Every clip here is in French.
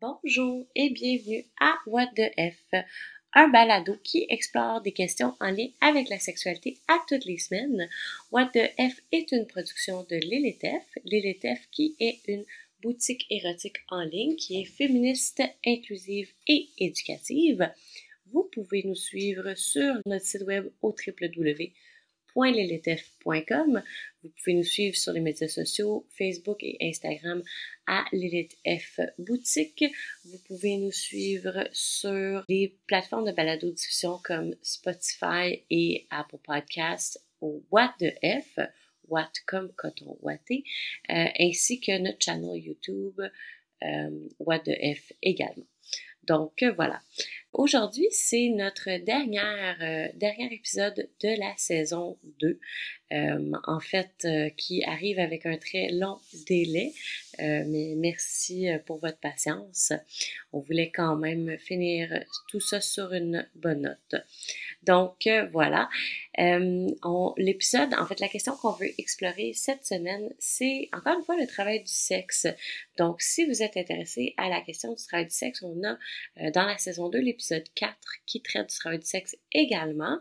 Bonjour et bienvenue à What the F, un balado qui explore des questions en lien avec la sexualité à toutes les semaines. What the F est une production de Lilithef, Lilithef qui est une boutique érotique en ligne qui est féministe, inclusive et éducative. Vous pouvez nous suivre sur notre site web au www www.lilithf.com. Vous pouvez nous suivre sur les médias sociaux, Facebook et Instagram à Lilith F Boutique. Vous pouvez nous suivre sur les plateformes de balado-diffusion comme Spotify et Apple Podcasts au What de F, What comme coton watté, euh, ainsi que notre channel YouTube euh, What de F également. Donc voilà. Aujourd'hui, c'est notre dernière, euh, dernier épisode de la saison 2. Euh, en fait, euh, qui arrive avec un très long délai. mais merci pour votre patience. On voulait quand même finir tout ça sur une bonne note. Donc voilà. L'épisode, en fait, la question qu'on veut explorer cette semaine, c'est encore une fois le travail du sexe. Donc, si vous êtes intéressé à la question du travail du sexe, on a dans la saison 2 l'épisode 4 qui traite du travail du sexe également.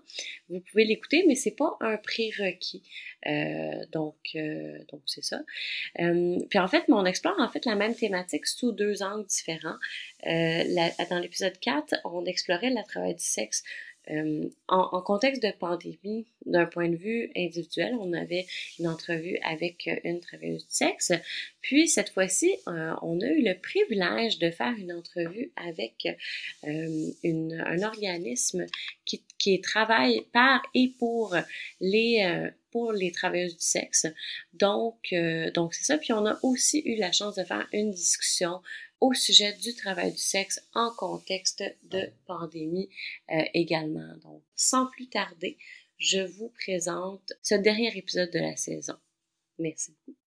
Vous pouvez l'écouter, mais c'est pas un prérequis. Euh, donc, euh, donc c'est ça. Euh, puis en fait, on explore en fait la même thématique sous deux angles différents. dans l'épisode 4, on explorait le travail du sexe euh, en, contexte de pandémie, d'un point de vue individuel, on avait une entrevue avec euh, une travailleuse du sexe. Puis cette fois-ci, euh, on a eu le privilège de faire une entrevue avec un organisme qui, qui, travaille par et pour les pour les travailleuses du sexe. Donc, donc c'est ça. Puis on a aussi eu la chance de faire une discussion au sujet du travail du sexe en contexte de pandémie euh, également. Donc, sans plus tarder, je vous présente ce dernier épisode de la saison. Merci beaucoup.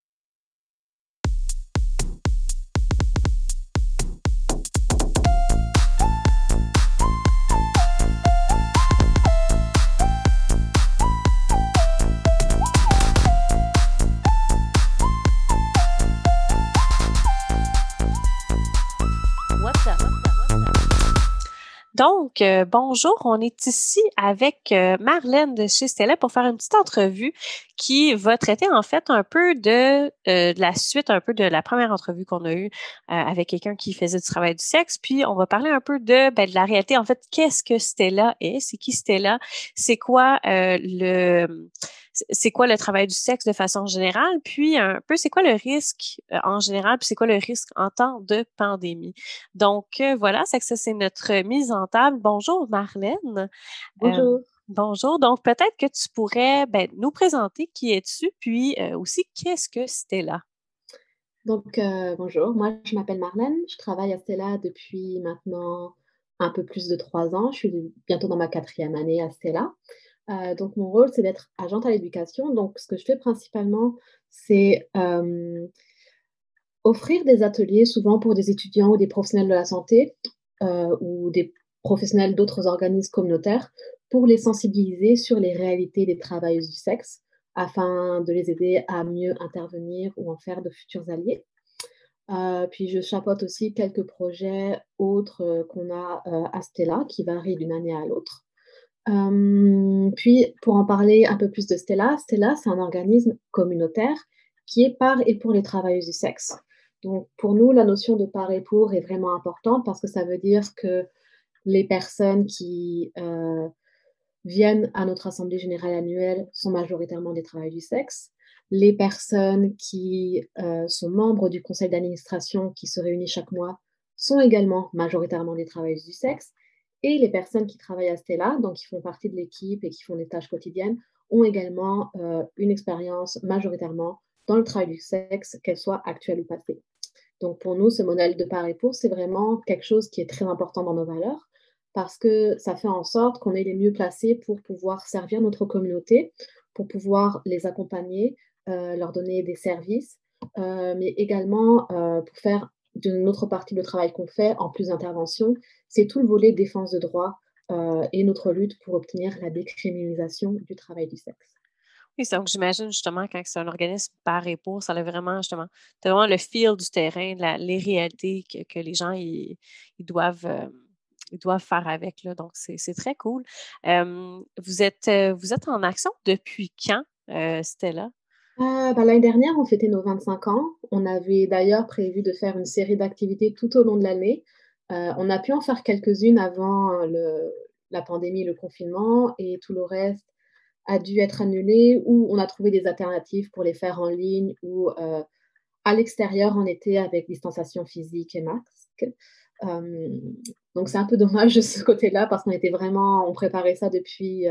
Donc, euh, bonjour, on est ici avec euh, Marlène de chez Stella pour faire une petite entrevue qui va traiter en fait un peu de, euh, la suite, un peu de la première entrevue qu'on a eue avec quelqu'un qui faisait du travail du sexe. Puis, on va parler un peu de, ben, de la réalité. En fait, qu'est-ce que Stella est? C'est qui Stella? C'est quoi le c'est quoi le travail du sexe de façon générale, puis un peu c'est quoi le risque euh, en général, puis c'est quoi le risque en temps de pandémie? Donc euh, voilà, c'est que ça c'est notre mise en table. Bonjour Marlène. Bonjour. bonjour. Donc peut-être que tu pourrais ben, nous présenter qui es-tu, puis aussi qu'est-ce que Stella? Donc bonjour, moi je m'appelle Marlène, je travaille à Stella depuis maintenant un peu plus de trois ans. Je suis bientôt dans ma quatrième année à Stella. Euh, donc, mon rôle, c'est d'être agente à l'éducation. Donc, ce que je fais principalement, c'est euh, offrir des ateliers, souvent pour des étudiants ou des professionnels de la santé euh, ou des professionnels d'autres organismes communautaires, pour les sensibiliser sur les réalités des travailleuses du sexe, afin de les aider à mieux intervenir ou en faire de futurs alliés. puis je chapeaute aussi quelques projets autres qu'on a à Stella qui varient d'une année à l'autre puis, pour en parler un peu plus de Stella, Stella, c'est un organisme communautaire qui est par et pour les travailleuses du sexe. Donc, pour nous, la notion de par et pour est vraiment importante parce que ça veut dire que les personnes qui euh, viennent à notre Assemblée générale annuelle sont majoritairement des travailleurs du sexe. Les personnes qui euh, sont membres du conseil d'administration qui se réunit chaque mois sont également majoritairement des travailleuses du sexe. Et les personnes qui travaillent à Stella, donc qui font partie de l'équipe et qui font des tâches quotidiennes, ont également euh, une expérience majoritairement dans le travail du sexe, qu'elle soit actuelle ou passée. Donc pour nous, ce modèle de part et pour, c'est vraiment quelque chose qui est très important dans nos valeurs parce que ça fait en sorte qu'on est les mieux placés pour pouvoir servir notre communauté, pour pouvoir les accompagner, euh, leur donner des services, euh, mais également pour faire d'une autre partie du travail qu'on fait, en plus d'intervention, c'est tout le volet défense de droit euh, et notre lutte pour obtenir la décriminalisation du travail du sexe. Et donc, j'imagine justement quand c'est un organisme par et pour, ça a vraiment justement, vraiment le fil du terrain, les réalités que, les gens ils, doivent, euh, ils doivent faire avec. Là. Donc, c'est très cool. vous, êtes, euh, vous êtes en action depuis quand, euh, Stella? Euh, ben, l'année dernière, on fêtait nos 25 ans. On avait d'ailleurs prévu de faire une série d'activités tout au long de l'année. on a pu en faire quelques-unes avant le, la pandémie, le confinement, et tout le reste a dû être annulé ou on a trouvé des alternatives pour les faire en ligne ou à l'extérieur en été avec distanciation physique et masque. donc c'est un peu dommage de ce côté-là parce qu'on était vraiment, on préparait ça depuis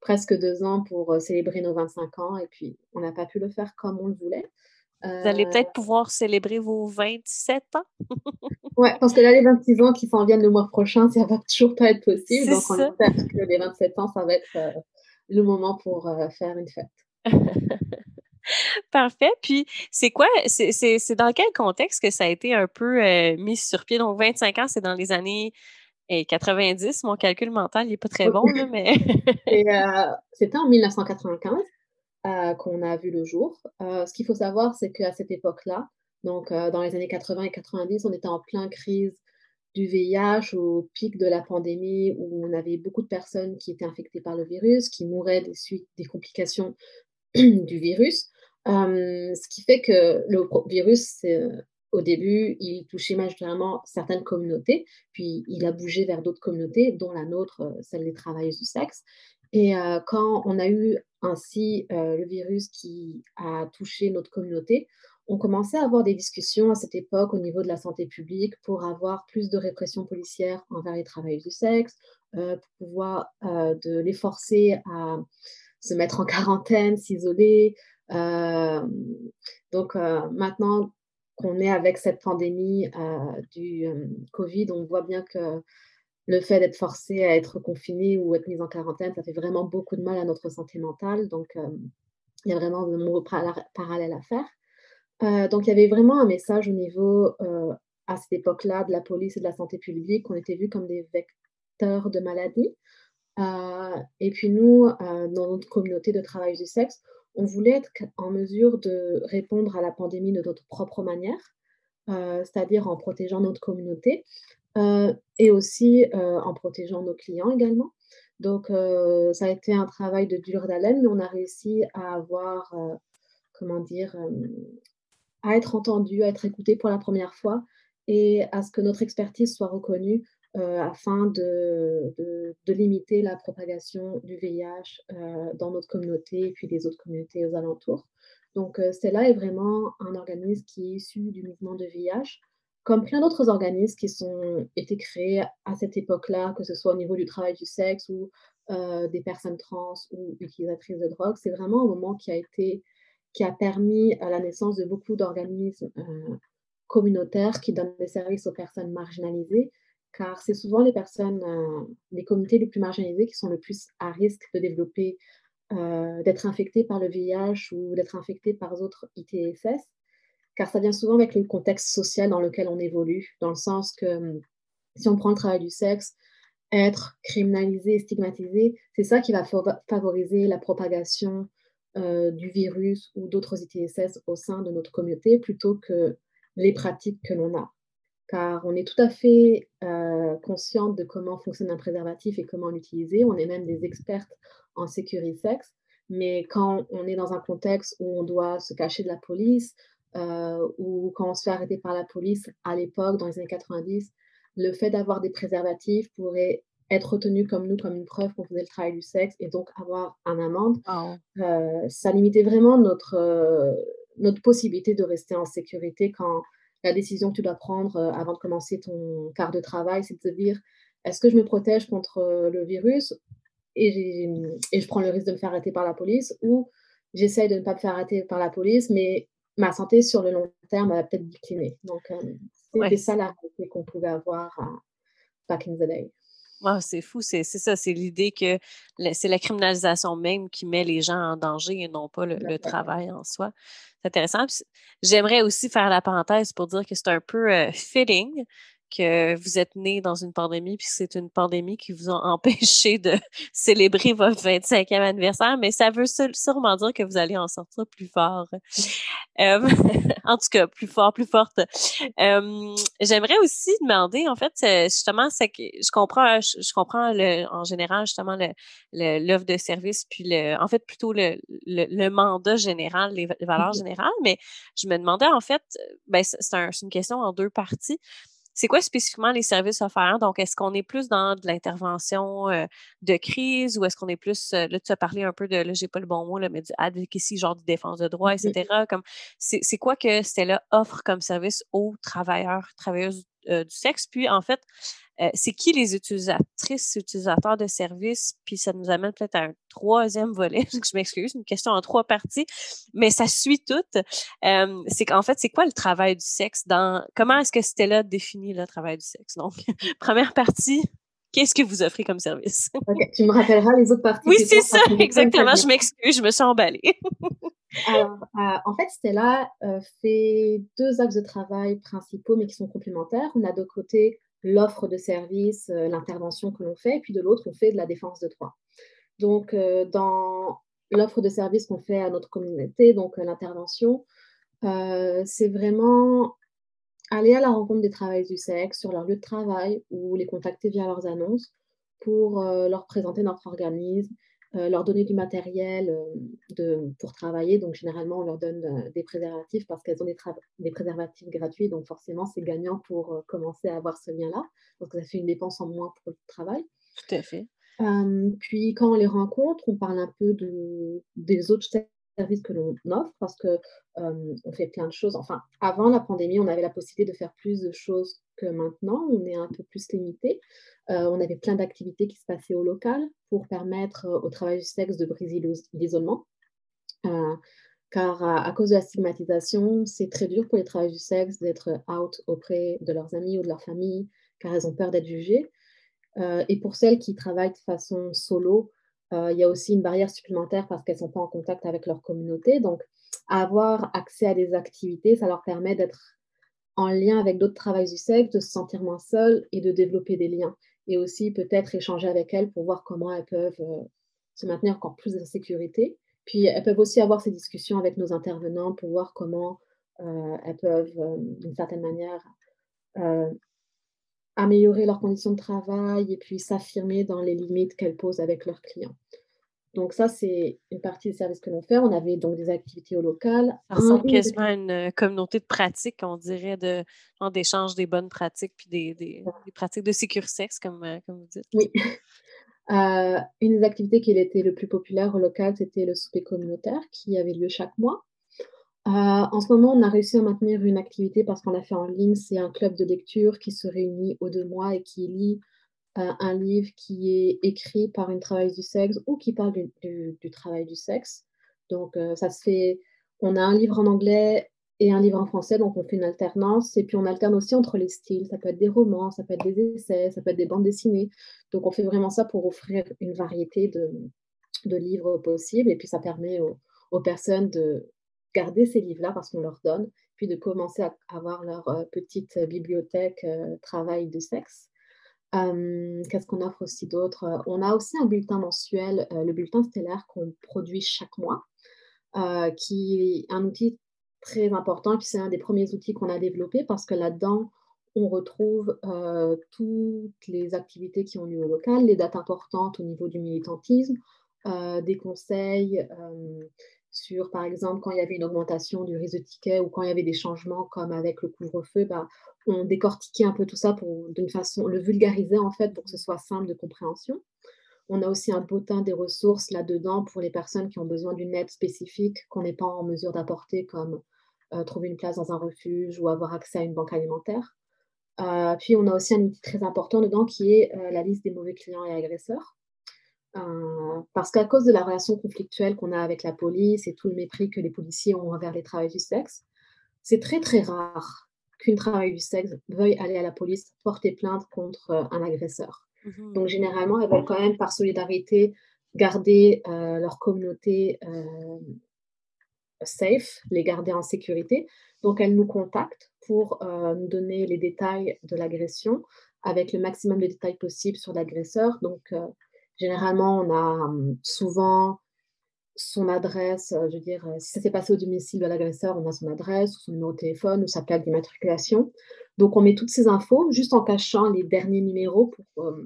presque deux ans pour célébrer nos 25 ans et puis on n'a pas pu le faire comme on le voulait. Vous allez peut-être pouvoir célébrer vos 27 ans. ouais, parce que là, les 26 ans qui s'en viennent le mois prochain, ça va toujours pas être possible. Donc, on espère que les 27 ans, ça va être le moment pour faire une fête. Parfait. Puis, c'est quoi, c'est dans quel contexte que ça a été un peu mis sur pied? Donc, 25 ans, c'est dans les années 90. Mon calcul mental, il n'est pas très bon, mais. C'était en 1995 qu'on a vu le jour. ce qu'il faut savoir, c'est qu'à cette époque-là, donc dans les années 80 et 90, on était en pleine crise du VIH au pic de la pandémie où on avait beaucoup de personnes qui étaient infectées par le virus, qui mouraient des suites des complications du virus. ce qui fait que le virus, au début, il touchait majoritairement certaines communautés, puis il a bougé vers d'autres communautés, dont la nôtre, celle des travailleuses du sexe. Et quand on a eu ainsi le virus qui a touché notre communauté, on commençait à avoir des discussions à cette époque au niveau de la santé publique pour avoir plus de répression policière envers les travailleurs du sexe, euh, pour pouvoir euh, les forcer à se mettre en quarantaine, s'isoler. Euh, donc maintenant qu'on est avec cette pandémie du Covid, on voit bien que le fait d'être forcé à être confiné ou être mis en quarantaine, ça fait vraiment beaucoup de mal à notre santé mentale. Donc, il y a vraiment de nombreux parallèles à faire. Euh, donc, il y avait vraiment un message au niveau, euh, à cette époque-là, de la police et de la santé publique. On était vus comme des vecteurs de maladies. Euh, et puis nous, dans notre communauté de travail du sexe, on voulait être en mesure de répondre à la pandémie de notre propre manière, c'est-à-dire en protégeant notre communauté et aussi en protégeant nos clients également. Donc, ça a été un travail de dure d'haleine, mais on a réussi à avoir, comment dire, à être entendu, à être écouté pour la première fois et à ce que notre expertise soit reconnue euh, afin de, de, limiter la propagation du VIH euh, dans notre communauté et puis les autres communautés aux alentours. Donc, euh, Stella est vraiment un organisme qui est issu du mouvement de VIH, comme plein d'autres organismes qui ont été créés à cette époque-là, que ce soit au niveau du travail du sexe ou des personnes trans ou utilisatrices de drogue. C'est vraiment un moment qui a été qui a permis la naissance de beaucoup d'organismes euh, communautaires qui donnent des services aux personnes marginalisées, car c'est souvent les personnes, euh, les communautés les plus marginalisées qui sont le plus à risque de développer, euh, d'être infectées par le VIH ou d'être infectées par d'autres ITSS, car ça vient souvent avec le contexte social dans lequel on évolue, dans le sens que si on prend le travail du sexe, être criminalisé, stigmatisé, c'est ça qui va favoriser la propagation euh, du virus ou d'autres ITSS au sein de notre communauté plutôt que les pratiques que l'on a. Car on est tout à fait euh, consciente de comment fonctionne un préservatif et comment l'utiliser. On est même des expertes en sécurité sexe. Mais quand on est dans un contexte où on doit se cacher de la police, euh, ou quand on se fait arrêter par la police à l'époque, dans les années 90, le fait d'avoir des préservatifs pourrait être retenu comme nous, comme une preuve qu'on faisait le travail du sexe et donc avoir un amende, euh, ça limitait vraiment notre, euh, notre possibilité de rester en sécurité quand la décision que tu dois prendre euh, avant de commencer ton quart de travail, c'est de te dire est-ce que je me protège contre le virus et, et, je prends le risque de me faire arrêter par la police ou j'essaye de ne pas me faire arrêter par la police, mais ma santé sur le long terme va peut-être décliner. Donc, c'était ça la réalité qu'on pouvait avoir back in the day. Ah, c'est fou, c'est ça, c'est l'idée que c'est la criminalisation même qui met les gens en danger et non pas le, travail en soi. C'est intéressant. J'aimerais aussi faire la parenthèse pour dire que c'est un peu fitting que vous êtes né dans une pandémie, puis c'est une pandémie qui vous a empêché de célébrer votre 25e anniversaire, mais ça veut sûrement dire que vous allez en sortir plus fort. Euh, en tout cas, plus fort, plus forte. Euh, J'aimerais aussi demander, en fait, justement, c'est que je comprends, je, comprends le, en général justement l'offre le, de service, puis le, en fait plutôt le, le, mandat général, les, valeurs mmh générales, mais je me demandais en fait, ben c'est un, une question en deux parties c'est quoi spécifiquement les services offerts? Donc, est-ce qu'on est plus dans de l'intervention euh, de crise ou est-ce qu'on est plus, euh, là, tu as parlé un peu de, là, j'ai pas le bon mot, là, mais du advocacy, genre de défense de droit, etc. Comme, c'est quoi que Stella offre comme service aux travailleurs, travailleuses euh, du sexe? Puis, en fait, euh, c'est qui les utilisatrices, utilisateurs de services, puis ça nous amène peut-être à un troisième volet, je m'excuse, une question en trois parties, mais ça suit tout. Euh, c'est qu'en fait, c'est quoi le travail du sexe dans, comment est-ce que Stella définit le travail du sexe? Donc, première partie, qu'est-ce que vous offrez comme service? tu me rappelleras les autres parties. Oui, c'est ça, exactement, je m'excuse, je me suis emballée. Alors, euh, en fait, Stella fait deux axes de travail principaux, mais qui sont complémentaires. On a de côté l'offre de service, euh, l'intervention que l'on fait, et puis de l'autre, on fait de la défense de droit. Donc, euh, dans l'offre de service qu'on fait à notre communauté, donc euh, l'intervention, c'est vraiment aller à la rencontre des travailleurs du sexe sur leur lieu de travail ou les contacter via leurs annonces pour leur présenter notre organisme, euh, leur donner du matériel euh, de, pour travailler. Donc, généralement, on leur donne euh, des préservatifs parce qu'elles ont des, des, préservatifs gratuits. Donc, forcément, c'est gagnant pour commencer à avoir ce lien-là parce que ça fait une dépense en moins pour le travail. Tout à fait. puis, quand on les rencontre, on parle un peu de, des autres services que l'on offre parce que on fait plein de choses. Enfin, avant la pandémie, on avait la possibilité de faire plus de choses que maintenant. On est un peu plus limité. on avait plein d'activités qui se passaient au local pour permettre au travail du sexe de briser l'isolement. car à, cause de la stigmatisation, c'est très dur pour les travailleurs du sexe d'être out auprès de leurs amis ou de leur famille, car elles ont peur d'être jugées. et pour celles qui travaillent de façon solo, il y a aussi une barrière supplémentaire parce qu'elles ne sont pas en contact avec leur communauté. Donc, avoir accès à des activités, ça leur permet d'être en lien avec d'autres travailleurs du sexe, de se sentir moins seules et de développer des liens. Et aussi peut-être échanger avec elles pour voir comment elles peuvent euh, se maintenir encore plus en sécurité. Puis elles peuvent aussi avoir ces discussions avec nos intervenants pour voir comment euh, elles peuvent, euh, d'une certaine manière, améliorer leurs conditions de travail et puis s'affirmer dans les limites qu'elles posent avec leurs clients. Donc ça, c'est une partie des services que l'on fait. On avait donc des activités au local. Ça ressemble quasiment à une euh, communauté de pratiques, on dirait, de, d'échange des bonnes pratiques puis des, des, pratiques de sécurité sexe, comme, euh, comme vous dites. Oui. Euh, une des activités qui était le plus populaire au local, c'était le souper communautaire qui avait lieu chaque mois. En ce moment, on a réussi à maintenir une activité parce qu'on l'a fait en ligne. C'est un club de lecture qui se réunit aux deux mois et qui lit un livre qui est écrit par une travailleuse du sexe ou qui parle du, travail du sexe. Donc, euh, ça se fait. On a un livre en anglais et un livre en français, donc on fait une alternance. Et puis, on alterne aussi entre les styles. Ça peut être des romans, ça peut être des essais, ça peut être des bandes dessinées. Donc, on fait vraiment ça pour offrir une variété de, de livres possibles. Et puis, ça permet aux personnes de garder ces livres-là parce qu'on leur donne, puis de commencer à avoir leur euh, petite bibliothèque euh, travail du sexe. Qu'est-ce qu'on offre aussi d'autre? Euh, On a aussi un bulletin mensuel, euh, le bulletin stellaire qu'on produit chaque mois, euh, qui est un outil très important. Puis c'est un des premiers outils qu'on a développé parce que là-dedans, on retrouve toutes les activités qui ont lieu au local, les dates importantes au niveau du militantisme, des conseils sur, par exemple, quand il y avait une augmentation du risque de ticket ou quand il y avait des changements comme avec le couvre-feu, bah, on décortiquait un peu tout ça pour d'une façon, le vulgariser en fait pour que ce soit simple de compréhension. On a aussi un bottin des ressources là-dedans pour les personnes qui ont besoin d'une aide spécifique qu'on n'est pas en mesure d'apporter, comme euh, trouver une place dans un refuge ou avoir accès à une banque alimentaire. Euh, puis on a aussi un outil très important dedans qui est euh, la liste des mauvais clients et agresseurs. Parce qu'à cause de la relation conflictuelle qu'on a avec la police et tout le mépris que les policiers ont envers les travailleurs du sexe, c'est très très rare qu'une travailleuse du sexe veuille aller à la police porter plainte contre euh, un agresseur. Mhm. Donc généralement, elles veulent quand même par solidarité garder euh, leur communauté euh, safe, les garder en sécurité. Donc, elles nous contactent pour nous donner les détails de l'agression avec le maximum de détails possible sur l'agresseur. Donc, généralement, on a hum, souvent son adresse, je veux dire, si ça s'est passé au domicile de l'agresseur, on a son adresse, son numéro de téléphone, ou sa plaque d'immatriculation. Donc, on met toutes ces infos juste en cachant les derniers numéros pour ne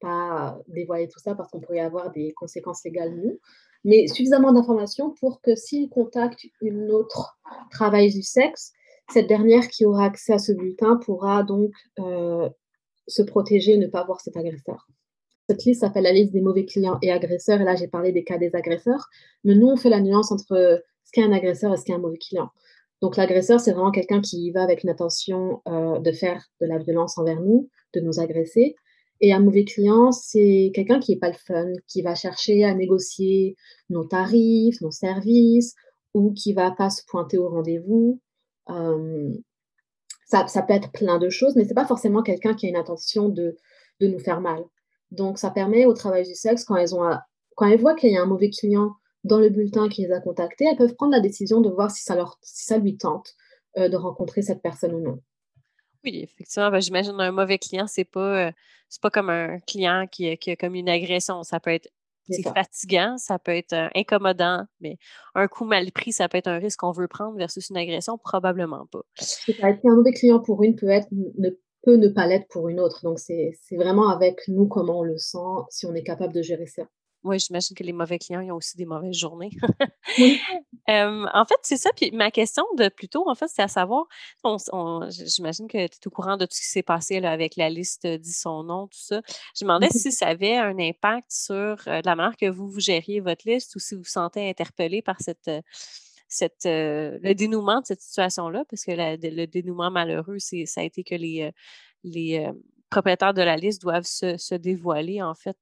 pas dévoiler tout ça parce qu'on pourrait avoir des conséquences légales, nous. Mais suffisamment d'informations pour que s'il contacte une autre travailleuse du sexe, cette dernière qui aura accès à ce bulletin pourra donc se protéger et ne pas voir cet agresseur. Cette liste s'appelle la liste des mauvais clients et agresseurs. Et là, j'ai parlé des cas des agresseurs. Mais nous, on fait la nuance entre ce qu'est un agresseur et ce qu'est un mauvais client. Donc, l'agresseur, c'est vraiment quelqu'un qui va avec une intention euh, de faire de la violence envers nous, de nous agresser. Et un mauvais client, c'est quelqu'un qui n'est pas le fun, qui va chercher à négocier nos tarifs, nos services, ou qui va pas se pointer au rendez-vous. Euh, ça, ça, peut être plein de choses, mais c'est pas forcément quelqu'un qui a une intention de, de nous faire mal. Donc, ça permet au travail du sexe, quand elles, ont quand elles voient qu'il y a un mauvais client dans le bulletin qui les a contactés, elles peuvent prendre la décision de voir si ça, leur, si ça lui tente euh, de rencontrer cette personne ou non. Oui, effectivement, ben, j'imagine un mauvais client, c'est pas, euh, c'est pas comme un client qui, qui, a comme une agression. Ça peut être fatigant, ça peut être euh, incommodant, mais un coup mal pris, ça peut être un risque qu'on veut prendre versus une agression, probablement pas. Un mauvais client pour une peut être ne peut ne pas l'être pour une autre. Donc, c'est vraiment avec nous comment on le sent, si on est capable de gérer ça. Oui, j'imagine que les mauvais clients, ils ont aussi des mauvaises journées. en fait, c'est ça. Puis ma question de plutôt, en fait, c'est à savoir, j'imagine que tu es au courant de tout ce qui s'est passé là, avec la liste dit son nom, tout ça. Je me demandais mmh si ça avait un impact sur euh, la manière que vous, vous gériez votre liste ou si vous vous sentez interpellé par cette cette, euh, le dénouement de cette situation-là, parce que le dénouement malheureux, c'est, ça a été que les, euh, les euh, propriétaires de la liste doivent se, dévoiler, en fait.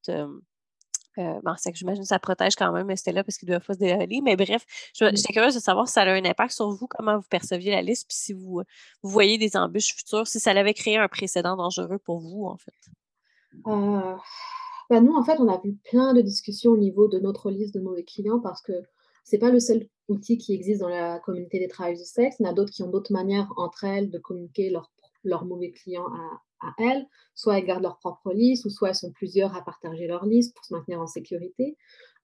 bon, c'est que j'imagine que ça protège quand même là parce qu'ils doivent pas se dévoiler. Mais bref, j'étais curieuse de savoir si ça a un impact sur vous, comment vous perceviez la liste, puis si vous, vous voyez des embûches futures, si ça avait créé un précédent dangereux pour vous, en fait. Ben nous, en fait, on a vu plein de discussions au niveau de notre liste de mauvais clients parce que c'est pas le seul outil qui existe dans la communauté des travailleurs du sexe. Il y en a d'autres qui ont d'autres manières entre elles de communiquer leurs mauvais clients à, elles. Soit elles gardent leur propre liste, ou soit elles sont plusieurs à partager leur liste pour se maintenir en sécurité.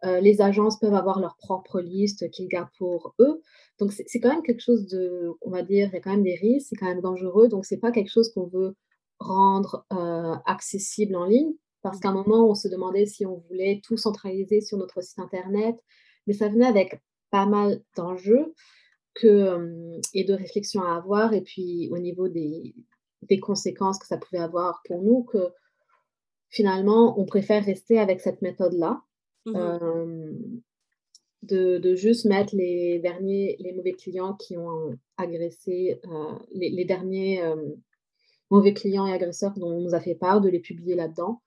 Euh, les agences peuvent avoir leur propre liste qu'ils gardent pour eux. Donc c'est quand même quelque chose de, on va dire, il y a quand même des risques, c'est quand même dangereux. Donc c'est pas quelque chose qu'on veut rendre euh, accessible en ligne. Parce qu'à un moment, on se demandait si on voulait tout centraliser sur notre site internet, mais ça venait avec pas mal d'enjeux que, et de réflexions à avoir, et puis au niveau des, des conséquences que ça pouvait avoir pour nous, que finalement, on préfère rester avec cette méthode-là. Mmh de, de, juste mettre les derniers, les mauvais clients qui ont agressé, euh, les, les, derniers mauvais clients et agresseurs dont on nous a fait part, de les publier là-dedans.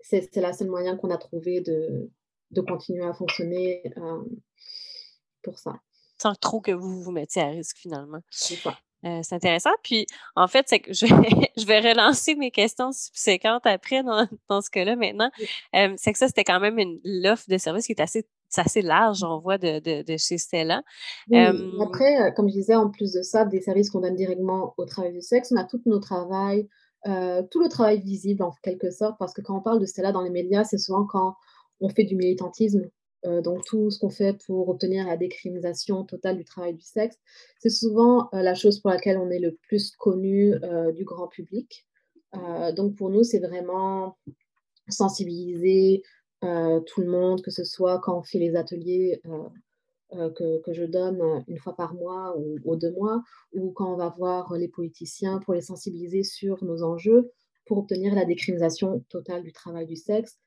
c'est la seule moyen qu'on a trouvé de, de continuer à fonctionner euh, pour ça. Sans trop que vous vous mettiez à risque finalement. C'est euh, c'est intéressant. Puis, en fait, c'est que je vais, je vais relancer mes questions subséquentes après dans, dans ce cas-là maintenant. Euh, c'est que ça, c'était quand même une l'offre de service qui est assez, assez large, on voit, de, de, de chez Stella. Après, comme je disais, en plus de ça, des services qu'on donne directement au travail du sexe, on a tout nos travail, tout le travail visible en quelque sorte, parce que quand on parle de Stella dans les médias, c'est souvent quand on fait du militantisme, euh, donc tout ce qu'on fait pour obtenir la décriminalisation totale du travail du sexe, c'est souvent euh, la chose pour laquelle on est le plus connu euh, du grand public. donc pour nous, c'est vraiment sensibiliser tout le monde, que ce soit quand on fait les ateliers que, que, je donne une fois par mois ou, ou, deux mois, ou quand on va voir les politiciens pour les sensibiliser sur nos enjeux pour obtenir la décriminalisation totale du travail du sexe,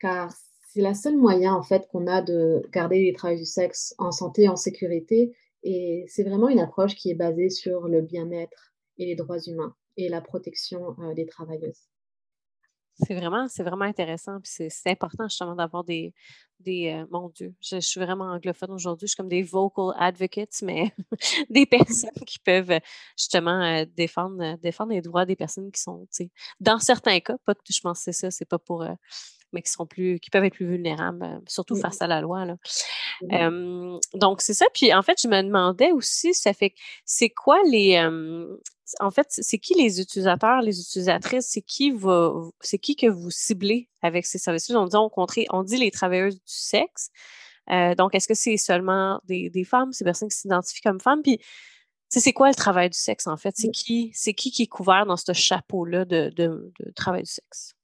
car c'est la seule moyen en fait qu'on a de garder les travailleurs du sexe en santé, en sécurité. Et c'est vraiment une approche qui est basée sur le bien-être et les droits humains et la protection euh, des travailleuses. C'est vraiment, c'est vraiment intéressant. c'est, important justement d'avoir des, des euh, mon Dieu, je, suis vraiment anglophone aujourd'hui. Je suis comme des vocal advocates, mais des personnes qui peuvent justement euh, défendre, défendre les droits des personnes qui sont, dans certains cas, pas, je pense que c'est ça, c'est pas pour mais qui sont plus, qui peuvent être plus vulnérables, surtout face à la loi. Là. donc, c'est ça. Puis, en fait, je me demandais aussi, ça fait, c'est quoi les, en fait, c'est qui les utilisateurs, les utilisatrices, c'est qui va, c'est qui que vous ciblez avec ces services-là? On dit, on, on dit les travailleuses du sexe. donc, est-ce que c'est seulement des, des femmes, ces personnes qui s'identifient comme femmes? Puis, c'est quoi le travail du sexe, en fait? C'est qui, c'est qui qui est couvert dans ce chapeau-là de, de, travail du sexe?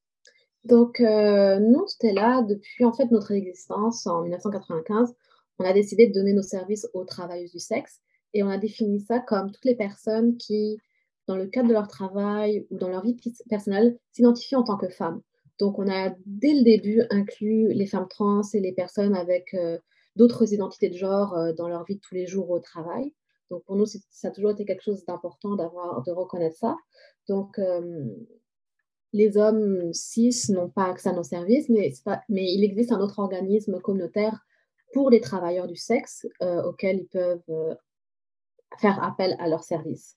Donc, euh, nous, là depuis en fait notre existence en 1995. On a décidé de donner nos services aux travailleuses du sexe et on a défini ça comme toutes les personnes qui, dans le cadre de leur travail ou dans leur vie personnelle, s'identifient en tant que femmes. Donc, on a dès le début inclus les femmes trans et les personnes avec euh, d'autres identités de genre euh, dans leur vie de tous les jours au travail. Donc pour nous, ça a toujours été quelque chose d'important d'avoir, de reconnaître ça. Donc euh, les hommes cis n'ont pas accès à nos services, mais, il existe un autre organisme communautaire pour les travailleurs du sexe euh, auquel ils peuvent euh, faire appel à leurs services.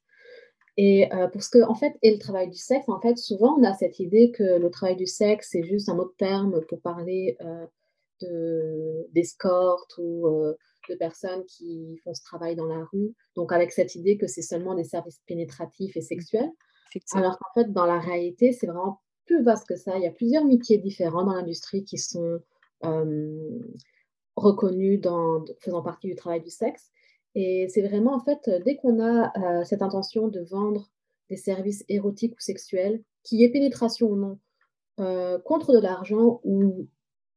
Et pour ce que, en fait, est le travail du sexe, en fait, souvent on a cette idée que le travail du sexe, c'est juste un autre terme pour parler de, d'escorte ou de personnes qui font ce travail dans la rue, donc avec cette idée que c'est seulement des services pénétratifs et sexuels. Alors qu'en fait, dans la réalité, c'est vraiment plus vaste que ça. Il y a plusieurs métiers différents dans l'industrie qui sont euh, reconnus dans, faisant partie du travail du sexe. Et c'est vraiment, en fait, dès qu'on a euh, cette intention de vendre des services érotiques ou sexuels, qu'il y ait pénétration ou non, euh, contre de l'argent ou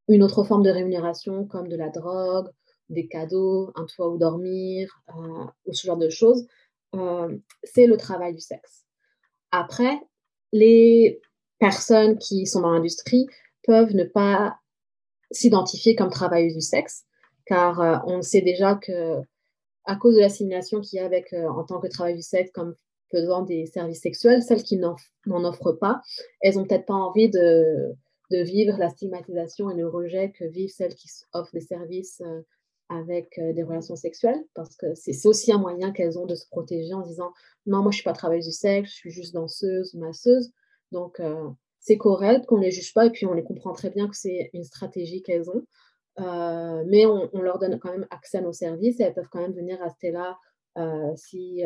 une autre forme de rémunération comme de la drogue des cadeaux, un toit où dormir, ou ce genre de choses, c'est le travail du sexe. Après, les personnes qui sont dans l'industrie peuvent ne pas s'identifier comme travailleuses du sexe, car euh, on sait déjà que à cause de l'assimilation qu'il y a avec en tant que travail du sexe comme faisant des services sexuels, celles qui n'en offrent pas, elles n'ont peut-être pas envie de, de, vivre la stigmatisation et le rejet que vivent celles qui offrent des services avec euh, des relations sexuelles, parce que c'est aussi un moyen qu'elles ont de se protéger en disant non, moi je suis pas travailleuse du sexe, je suis juste danseuse masseuse. Donc euh, c'est correct qu'on les juge pas et puis on les comprend très bien que c'est une stratégie qu'elles ont. Euh, mais on, leur donne quand même accès à nos services et elles peuvent quand même venir rester là si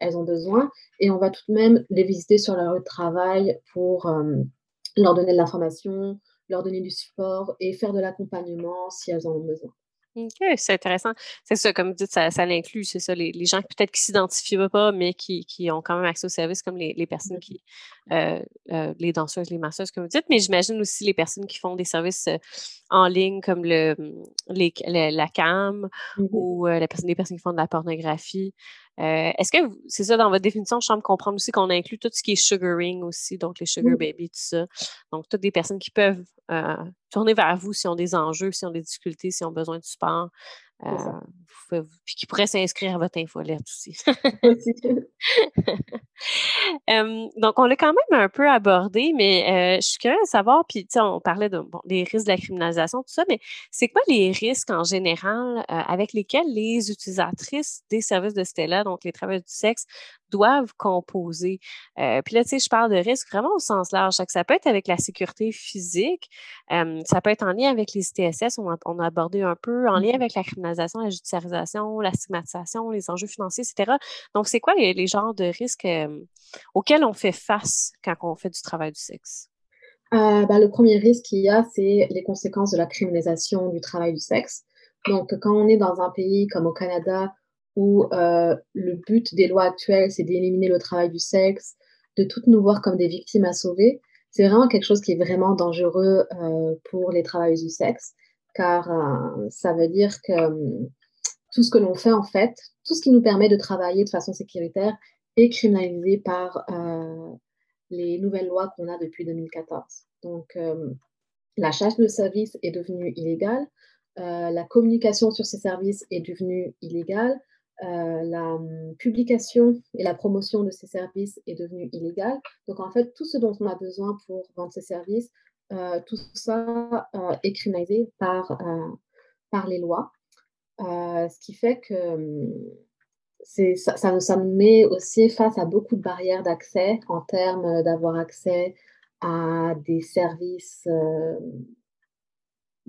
elles ont besoin. Et on va tout de même les visiter sur leur lieu de travail pour leur donner de l'information, leur donner du support et faire de l'accompagnement si elles en ont besoin. OK, c'est intéressant. C'est ça, comme vous dites, ça, ça l'inclut, c'est ça, les, les gens peut-être qui ne s'identifient pas, mais qui, qui, ont quand même accès au service, comme les, les personnes qui, euh, euh, les danseuses, les masseuses, comme vous dites, mais j'imagine aussi les personnes qui font des services euh, en ligne, comme le, les, la CAM mmh ou les personnes, les personnes qui font de la pornographie. Est-ce que c'est ça dans votre définition? Je semble comprendre aussi qu'on inclut tout ce qui est sugaring aussi, donc les sugar baby, tout ça. Donc, toutes des personnes qui peuvent tourner vers vous s'ils ont des enjeux, s'ils ont des difficultés, s'ils ont besoin de support. Euh, puis qui pourrait s'inscrire à votre infolette aussi. donc, on l'a quand même un peu abordé, mais euh, je suis curieuse de savoir, puis on parlait de, des risques de la criminalisation, tout ça, mais c'est quoi les risques en général euh, avec lesquels les utilisatrices des services de Stella, donc les travailleurs du sexe, doivent composer? Euh, puis là, tu sais, je parle de risque vraiment au sens large. Ça peut être avec la sécurité physique, euh, ça peut être en lien avec les TSS, on a, on a, abordé un peu, en lien mmh avec la criminalisation, la judiciarisation, la stigmatisation, les enjeux financiers, etc. Donc, c'est quoi les, les, genres de risques euh, auxquels on fait face quand on fait du travail du sexe? Ben, le premier risque qu'il y a, c'est les conséquences de la criminalisation du travail du sexe. Donc, quand on est dans un pays comme au Canada où euh, le but des lois actuelles, c'est d'éliminer le travail du sexe, de toutes nous voir comme des victimes à sauver, c'est vraiment quelque chose qui est vraiment dangereux euh, pour les travailleurs du sexe, car euh, ça veut dire que tout ce que l'on fait, en fait, tout ce qui nous permet de travailler de façon sécuritaire est criminalisé par les nouvelles lois qu'on a depuis 2014. Donc, la chasse de services est devenue illégale, la communication sur ces services est devenue illégale, euh, la hum, publication et la promotion de ces services est devenue illégale. Donc en fait, tout ce dont on a besoin pour vendre ces services, euh, tout ça euh, est criminalisé par, par les lois. ce qui fait que ça, ça, ça, nous met aussi face à beaucoup de barrières d'accès en termes d'avoir accès à des services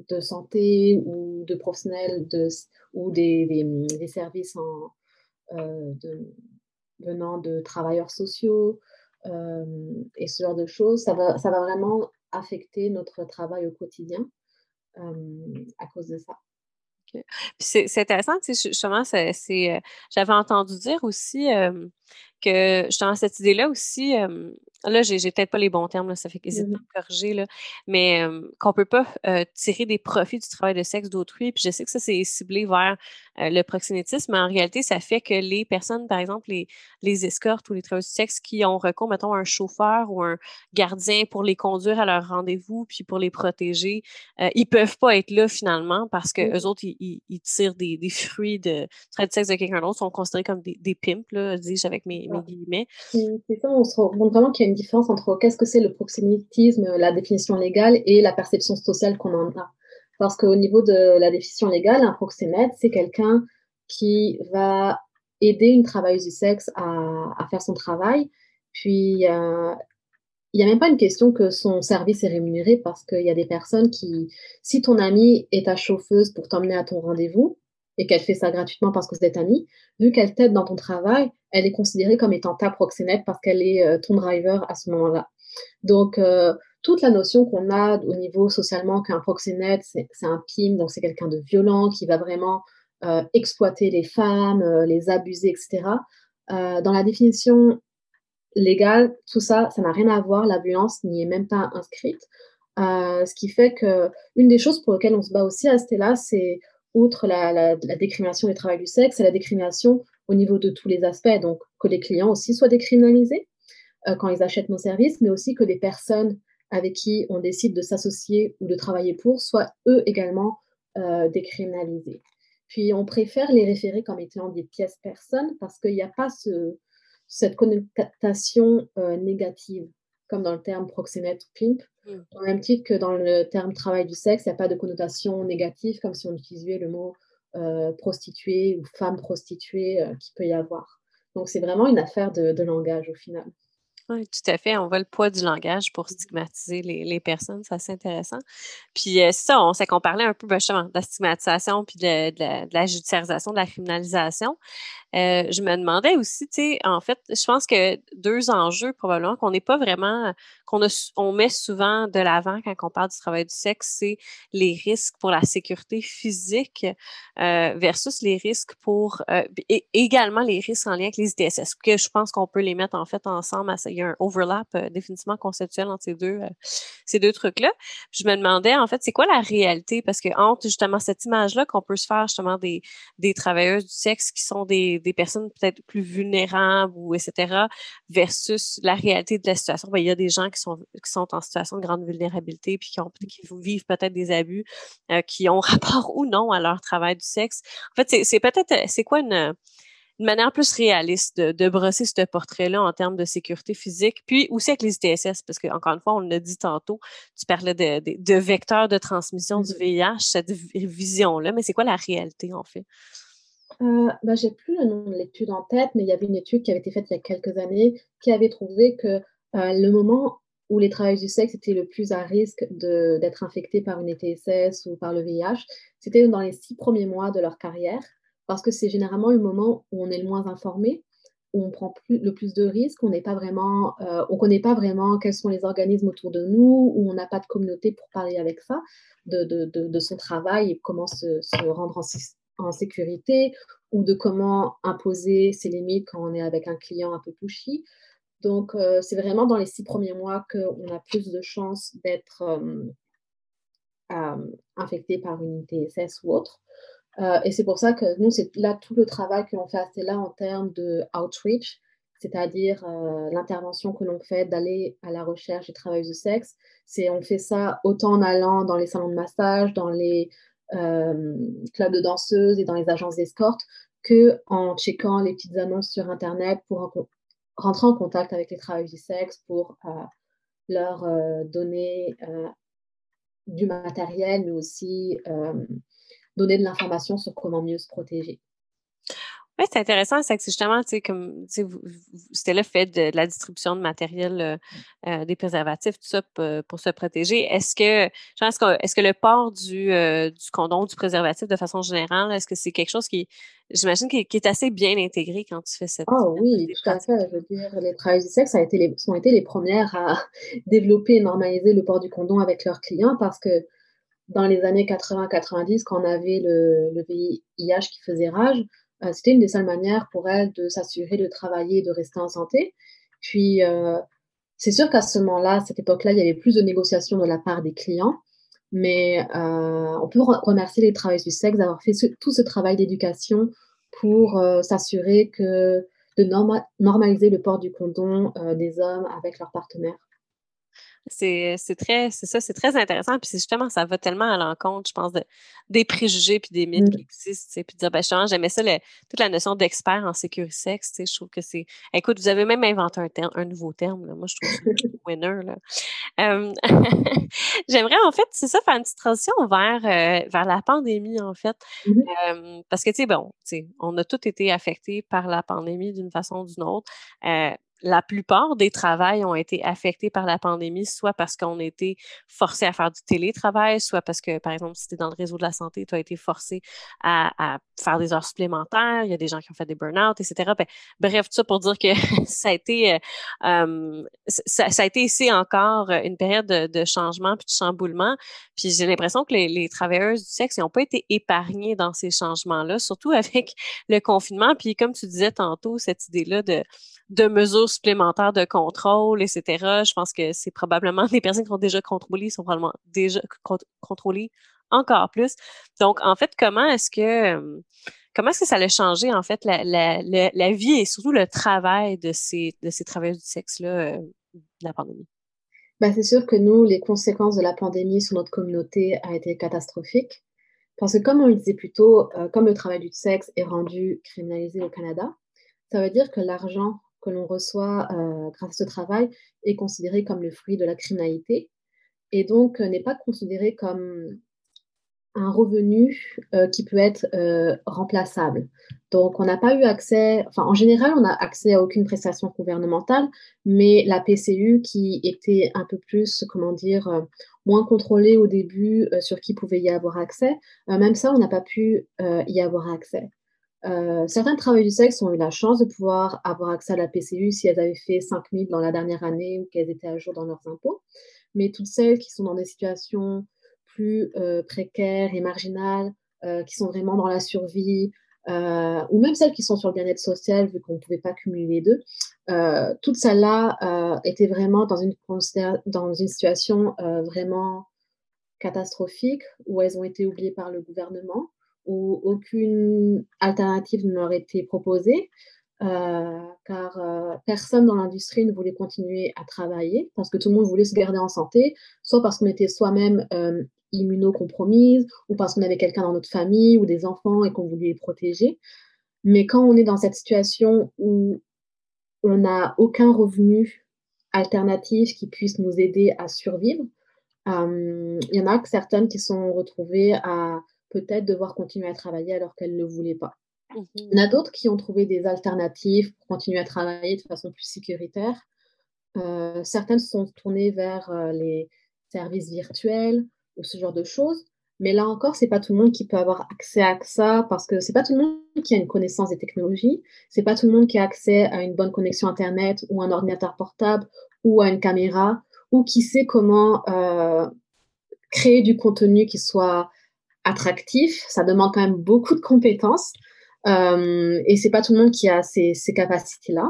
de santé ou de professionnels de, ou des, des, services de, venant de travailleurs sociaux et ce genre de choses, ça va, ça va vraiment affecter notre travail au quotidien à cause de ça. C'est intéressant, justement, c'est, j'avais entendu dire aussi que justement cette idée-là aussi, là, j'ai, peut-être pas les bons termes, là, ça fait qu'ils mmh. corriger, là, mais qu'on peut pas tirer des profits du travail de sexe d'autrui. Puis je sais que ça, c'est ciblé vers le proxénétisme, mais en réalité, ça fait que les personnes, par exemple, les, les escortes ou les travailleurs du sexe qui ont recours, mettons, à un chauffeur ou un gardien pour les conduire à leur rendez-vous puis pour les protéger, ils peuvent pas être là finalement parce que eux autres, ils, ils, tirent des, des, fruits de travail de sexe de quelqu'un d'autre, sont considérés comme des, des pimps, là, dis-je avec mes, mes guillemets. C'est ça, on se rend compte vraiment qu'il y a une différence entre qu'est-ce que c'est le proxénétisme, la définition légale, et la perception sociale qu'on en a. Parce qu'au niveau de la définition légale, un proxénète, c'est quelqu'un qui va aider une travailleuse du sexe à, faire son travail. Puis, euh, il n'y a même pas une question que son service est rémunéré parce qu'il y a des personnes qui, si ton amie est ta chauffeuse pour t'emmener à ton rendez-vous et qu'elle fait ça gratuitement parce que vous êtes amis, vu qu'elle t'aide dans ton travail, elle est considérée comme étant ta proxénète parce qu'elle est euh, ton driver à ce moment-là. Donc, euh, toute la notion qu'on a au niveau socialement qu'un proxénète, c'est un pim, donc c'est quelqu'un de violent qui va vraiment euh, exploiter les femmes, les abuser, etc. dans la définition légale, tout ça, ça n'a rien à voir. La violence n'y est même pas inscrite. ce qui fait que une des choses pour lesquelles on se bat aussi à Stella, c'est outre la, décrimination du travail du sexe, c'est la décrimination au niveau de tous les aspects. Donc, que les clients aussi soient décriminalisés euh, quand ils achètent nos services, mais aussi que les personnes avec qui on décide de s'associer ou de travailler pour soient eux également euh, décriminalisés. Puis, on préfère les référer comme étant des pièces personnes parce qu'il n'y a pas ce, cette connotation euh, négative comme dans le terme proxénète ou pimp. Mm. Au même titre que dans le terme travail du sexe, il n'y a pas de connotation négative comme si on utilisait le mot euh, prostituée ou femme prostituée qui peut y avoir. Donc, c'est vraiment une affaire de, langage au final. Oui, tout à fait. On voit le poids du langage pour stigmatiser les, personnes. C'est assez intéressant. Puis, euh, ça, on sait qu'on parlait un peu ben, justement de la stigmatisation puis de, de, la, judiciarisation, de la criminalisation. Euh, je me demandais aussi, tu sais, en fait, je pense que deux enjeux probablement qu'on n'est pas vraiment, qu'on on met souvent de l'avant quand on parle du travail du sexe, c'est les risques pour la sécurité physique euh, versus les risques pour, euh, et également les risques en lien avec les ITSS, que je pense qu'on peut les mettre en fait ensemble. Il y a un overlap définitivement conceptuel entre ces deux, ces deux trucs-là. Je me demandais, en fait, c'est quoi la réalité? Parce que entre justement cette image-là qu'on peut se faire justement des, des travailleuses du sexe qui sont des des, personnes peut-être plus vulnérables ou etc. versus la réalité de la situation. Ben, il y a des gens qui sont qui sont en situation de grande vulnérabilité puis qui ont qui vivent peut-être des abus, euh, qui ont rapport ou non à leur travail du sexe. En fait, c'est peut-être c'est quoi une une manière plus réaliste de, de brosser ce portrait-là en termes de sécurité physique, puis aussi avec les ITSS, parce que encore une fois, on l'a dit tantôt, tu parlais de, de, de vecteurs de transmission du VIH, mm-hmm. cette vision-là, mais c'est quoi la réalité en fait? Euh, bah, j'ai plus le nom de l'étude en tête, mais il y avait une étude qui avait été faite il y a quelques années qui avait trouvé que euh, le moment où les travailleurs du sexe étaient le plus à risque d'être infectés par une ETSS ou par le VIH, c'était dans les six premiers mois de leur carrière, parce que c'est généralement le moment où on est le moins informé, où on prend le plus de risques, on n'est euh, on connaît pas vraiment quels sont les organismes autour de nous, où on n'a pas de communauté pour parler avec ça, de, de, de, de son travail et comment se, se rendre en, en sécurité ou de comment imposer ses limites quand on est avec un client un peu pushy. Donc, euh, c'est vraiment dans les six premiers mois qu'on a plus de chances d'être euh, euh, infecté par une ITSS ou autre. et c'est pour ça que nous, c'est là tout le travail que l'on fait à là en termes de outreach, c'est-à-dire l'intervention que l'on fait d'aller à la recherche du travail du sexe. C'est on fait ça autant en allant dans les salons de massage, dans les clubs de danseuses et dans les agences d'escorte que en checkant les petites annonces sur Internet pour rentrer en contact avec les travailleurs du sexe pour euh, leur euh, donner du matériel, mais aussi donner de l'information sur comment mieux se protéger. Oui, c'est intéressant, c'est que justement, tu sais, comme c'était le fait de, la distribution de matériel, euh, euh, des préservatifs, tout ça pour, se protéger. Est-ce que, est-ce que, est-ce que le port du, euh, du condom, du préservatif de façon générale, est-ce que c'est quelque chose qui, j'imagine, qui, est assez bien intégré quand tu fais cette. Oh oui, tout à fait. Je veux dire, les travailleurs du sexe ont été les, été les premières à développer et normaliser le port du condom avec leurs clients parce que dans les années 80-90, quand on avait le, le VIH qui faisait rage, euh, c'était une des seules manières pour elle de s'assurer de travailler de rester en santé. Puis, euh, c'est sûr qu'à ce moment-là, à cette époque-là, il y avait plus de négociations de la part des clients, mais euh, on peut remercier les travailleurs du sexe d'avoir fait tout ce travail d'éducation pour s'assurer que de normaliser le port du condom des hommes avec leurs partenaires. C'est, très, c'est ça, c'est très intéressant. Puis justement, ça va tellement à l'encontre, je pense, de, des préjugés puis des mythes qui mmh. existent. Puis dire, ben, j'aimais ça, toute la notion d'expert en sécurité sexe. Je trouve que c'est. Écoute, vous avez même inventé un, terme, un nouveau terme. Là. Moi, je trouve ça winner. Là. J'aimerais, en fait, c'est ça, faire une petite transition vers, euh, vers la pandémie, en fait. Mmh parce que, tu sais, bon, on a tous été affectés par la pandémie d'une façon ou d'une autre. Euh, la plupart des travails ont été affectés par la pandémie, soit parce qu'on été forcé à faire du télétravail, soit parce que, par exemple, si tu es dans le réseau de la santé, tu as été forcé à, faire des heures supplémentaires, il y a des gens qui ont fait des burn-out, etc. Ben, bref, tout ça pour dire que ça a été euh, ça, a été ici encore une période de, changement puis de chamboulement. Puis j'ai l'impression que les, les travailleuses du sexe n'ont pas été épargnées dans ces changements-là, surtout avec le confinement. Puis comme tu disais tantôt, cette idée-là de de mesures supplémentaires de contrôle, etc. Je pense que c'est probablement les personnes qui ont déjà contrôlé sont probablement déjà contrôlées encore plus. Donc, en fait, comment est-ce que comment est-ce que ça a changé en fait la, la, la, vie et surtout le travail de ces de ces travailleurs du sexe là euh, la pandémie? Ben, c'est sûr que nous, les conséquences de la pandémie sur notre communauté a été catastrophique. Parce que comme on le disait plus tôt, euh, comme le travail du sexe est rendu criminalisé au Canada, ça veut dire que l'argent que l'on reçoit euh, grâce à ce travail est considéré comme le fruit de la criminalité et donc euh, n'est pas considéré comme un revenu euh, qui peut être remplaçable. Donc, on n'a pas eu accès, enfin, en général, on n'a accès à aucune prestation gouvernementale, mais la PCU qui était un peu plus, comment dire, moins contrôlée au début sur qui pouvait y avoir accès, même ça, on n'a pas pu y avoir accès. Euh, certains travailleurs du sexe ont eu la chance de pouvoir avoir accès à la PCU si elles avaient fait 5 000 dans la dernière année ou qu'elles étaient à jour dans leurs impôts. Mais toutes celles qui sont dans des situations plus euh, précaires et marginales, euh, qui sont vraiment dans la survie, ou même celles qui sont sur le bien-être social, vu qu'on ne pouvait pas cumuler les deux, toutes celles-là étaient vraiment dans une situation vraiment catastrophique où elles ont été oubliées par le gouvernement où aucune alternative ne leur était proposée, euh, car euh, personne dans l'industrie ne voulait continuer à travailler, parce que tout le monde voulait se garder en santé, soit parce qu'on était soi-même euh, immunocompromise, ou parce qu'on avait quelqu'un dans notre famille ou des enfants et qu'on voulait les protéger. Mais quand on est dans cette situation où on n'a aucun revenu alternatif qui puisse nous aider à survivre, il y en a certaines qui sont retrouvées à peut-être devoir continuer à travailler alors qu'elles ne le voulaient pas. Mmh Il y en a d'autres qui ont trouvé des alternatives pour continuer à travailler de façon plus sécuritaire. Euh, certaines se sont tournées vers euh, les services virtuels ou ce genre de choses. Mais là encore, c'est pas tout le monde qui peut avoir accès à ça parce que c'est pas tout le monde qui a une connaissance des technologies. C'est pas tout le monde qui a accès à une bonne connexion Internet ou un ordinateur portable ou à une caméra ou qui sait comment euh, créer du contenu qui soit attractif. Ça demande quand même beaucoup de compétences. Euh, et c'est pas tout le monde qui a ces, capacités-là.